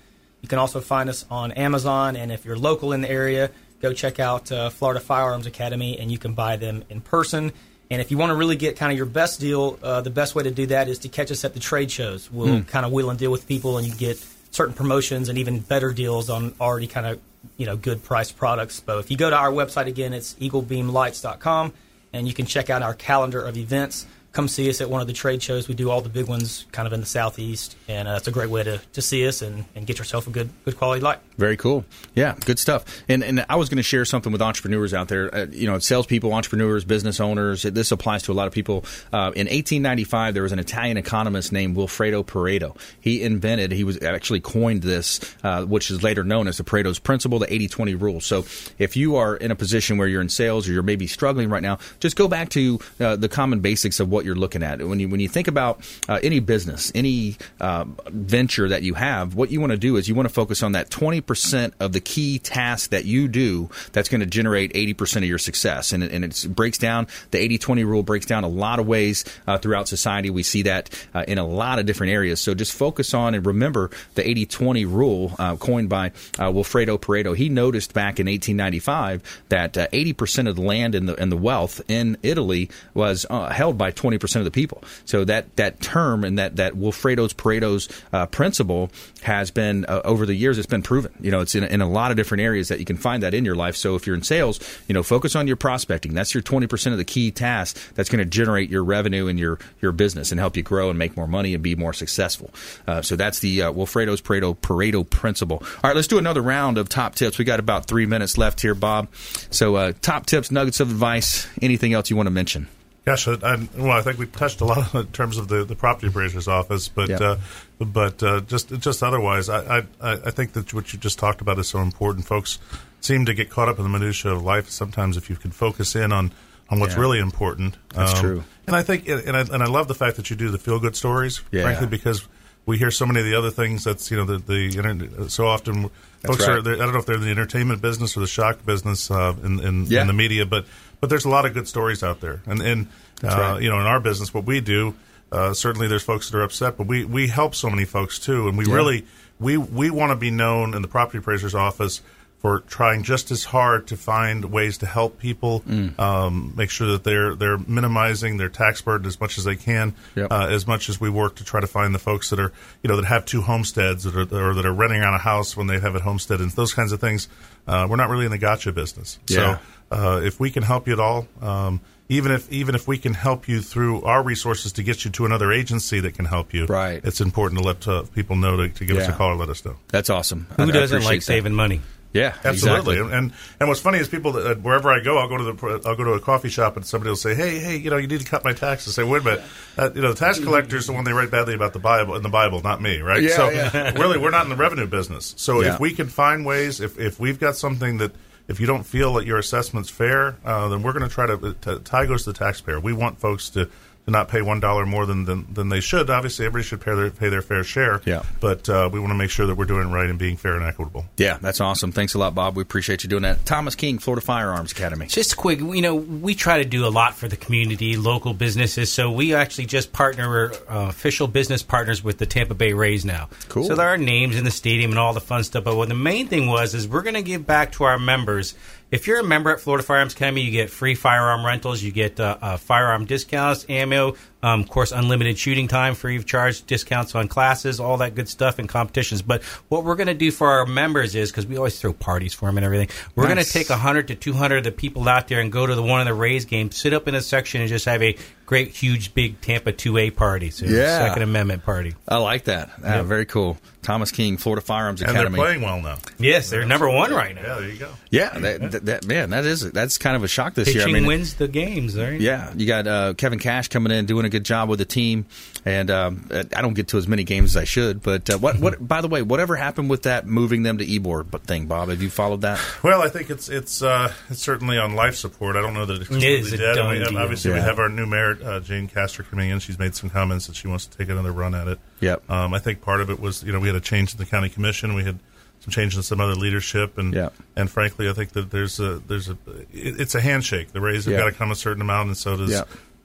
You can also find us on Amazon, and if you're local in the area, go check out uh, Florida Firearms Academy, and you can buy them in person. And if you want to really get kind of your best deal, uh, the best way to do that is to catch us at the trade shows. We'll Hmm. kind of wheel and deal with people, and you get certain promotions and even better deals on already kind of you know good priced products. But if you go to our website again, it's eaglebeamlights.com, and you can check out our calendar of events. Come see us at one of the trade shows. We do all the big ones kind of in the southeast, and uh, it's a great way to, to see us and, and get yourself a good good quality light. Very cool. Yeah, good stuff. And and I was going to share something with entrepreneurs out there. Uh, you know, salespeople, entrepreneurs, business owners. This applies to a lot of people. Uh, in 1895, there was an Italian economist named Wilfredo Pareto. He invented, he was actually coined this, uh, which is later known as the Pareto's principle, the 80-20 rule. So if you are in a position where you're in sales or you're maybe struggling right now, just go back to uh, the common basics of what you're looking at. When you when you think about uh, any business, any uh, venture that you have, what you want to do is you want to focus on that 20% of the key tasks that you do that's going to generate 80% of your success. And, it- and it breaks down, the 80 20 rule breaks down a lot of ways uh, throughout society. We see that uh, in a lot of different areas. So just focus on and remember the 80 20 rule uh, coined by uh, Wilfredo Pareto. He noticed back in 1895 that uh, 80% of the land and the, and the wealth in Italy was held by 20% of the people. So that, that term and that, that Wilfredo's Pareto's uh, principle has been, uh, over the years, it's been proven. You know, it's in, in a lot of different areas that you can find that in your life. So if you're in sales, you know, focus on your prospecting. That's your 20% of the key task that's going to generate your revenue and your, your business and help you grow and make more money and be more successful. Uh, so that's the uh, Wilfredo's Pareto, Pareto principle. All right, let's do another round of top tips. We got about three minutes left here, Bob. So uh, top tips, nuggets of advice, anything else you want to mention? Gosh, I, I, well, I think we touched a lot in terms of the, the property appraiser's office, but uh, but uh, just just otherwise, I, I I think that what you just talked about is so important. Folks seem to get caught up in the minutia of life. Sometimes, if you can focus in on on what's Yeah. really important, Um, That's true. And I think, and I, and I love the fact that you do the feel good stories, Yeah. frankly, because we hear so many of the other things. That's you know the the so often That's folks are. right. they're- I don't know if they're in the entertainment business or the shock business uh, in in, Yeah. in the media, but but there's a lot of good stories out there, and and uh, right. you know in our business what we do. Uh, certainly, there's folks that are upset, but we, we help so many folks too, and we Yeah. really we we want to be known in the property appraiser's office for trying just as hard to find ways to help people, Mm. um, make sure that they're they're minimizing their tax burden as much as they can, Yep. uh, as much as we work to try to find the folks that are you know that have two homesteads that are, or that are renting out a house when they have a homestead and those kinds of things. Uh, we're not really in the gotcha business, Yeah. so uh, if we can help you at all, um, even if even if we can help you through our resources to get you to another agency that can help you, Right. It's important to let uh, people know to, to give us a call or let us know. That's awesome. Who I- I doesn't appreciate like that. saving money? Yeah, Absolutely, exactly. and and what's funny is people that uh, wherever I go, I'll go to the I'll go to a coffee shop and somebody will say, "Hey, hey, you know, you need to cut my taxes." I say, "Wait a minute, uh, you know, the tax collector is the one they write badly about the Bible in the Bible, not me, right?" Yeah, so yeah. really, we're not in the revenue business. So Yeah. if we can find ways, if if we've got something that if you don't feel that your assessment's fair, uh, then we're going to try to, to tie goes to the taxpayer. We want folks to. To not pay one dollar more than, than than they should. Obviously, everybody should pay their pay their fair share. Yeah. But uh, we want to make sure that we're doing right and being fair and equitable. Yeah, that's awesome. Thanks a lot, Bob. We appreciate you doing that. Thomas King, Florida Firearms Academy. Just quick, you know, we try to do a lot for the community, local businesses. So we actually just partner, uh, official business partners with the Tampa Bay Rays now. Cool. So there are names in the stadium and all the fun stuff. But what the main thing was is we're going to give back to our members. If you're a member at Florida Firearms Academy, you get free firearm rentals, you get uh, uh, firearm discounts, ammo, um, of course, unlimited shooting time, free of charge, discounts on classes, all that good stuff, and competitions. But what we're going to do for our members is because we always throw parties for them and everything, we're going to take 100 to 200 of the people out there and go to the one of the Rays games, sit up in a section, and just have a great, huge, big Tampa 2A party, so Yeah. Second Amendment party. I like that. Ah, Yep. Very cool. Thomas King, Florida Firearms And Academy. they're playing well now. Yes, they're number one right now. Yeah, there you go. Yeah, that, that, that- man, that is that's kind of a shock this Pitching year. I mean, wins the games, right? Yeah, you got uh, Kevin Cash coming in, doing a good job with the team, and um, I don't get to as many games as I should. But uh, what, what? By the way, whatever happened with that moving them to Ybor thing, Bob? Have you followed that? Well, I think it's it's uh, it's certainly on life support. I don't know that it's It is completely a dead. done And we have- deal. obviously, we have our new mayor uh, Jane Castor coming in. She's made some comments that she wants to take another run at it. Yep. Um, I think part of it was, you know, we had a change in the county commission. We had some change in some other leadership, and and frankly, I think that there's a there's a it, it's a handshake. The Rays have Yeah. got to come a certain amount, and so does Yeah.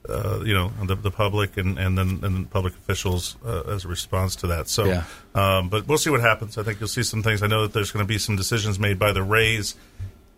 uh, you know the, the public and and then and then public officials uh, as a response to that. So, Yeah. um, but we'll see what happens. I think you'll see some things. I know that there's going to be some decisions made by the Rays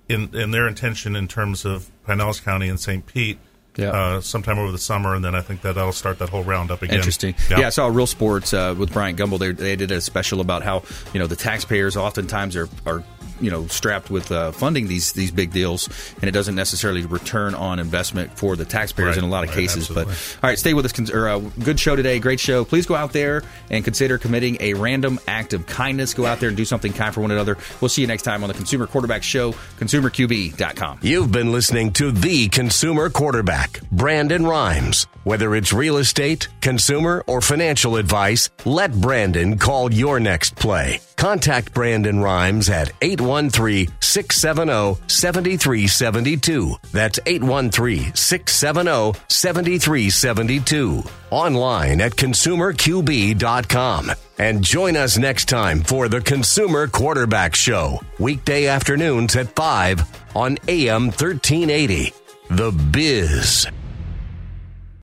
in in their intention in terms of Pinellas County and St. Pete. Yeah. Uh, sometime over the summer, and then I think that that'll start that whole round up again. Interesting. Yeah. I saw Real Sports uh, with Brian Gumbel. They, they did a special about how you know the taxpayers oftentimes are are you know strapped with uh, funding these these big deals, and it doesn't necessarily return on investment for the taxpayers Right, in a lot of right, cases. absolutely. But all right, stay with us. Cons- Or, uh, good show today. Great show. Please go out there and consider committing a random act of kindness. Go out there and do something kind for one another. We'll see you next time on the Consumer Quarterback Show. ConsumerQB.com. You've been listening to The Consumer Quarterback, Brandon Rhymes. Whether it's real estate, consumer, or financial advice, let Brandon call your next play. Contact Brandon Rhymes at 813 670 7372. That's 813 670 7372. Online at consumerqb.com. And join us next time for the Consumer Quarterback Show, weekday afternoons at 5 on AM 1380. The Biz.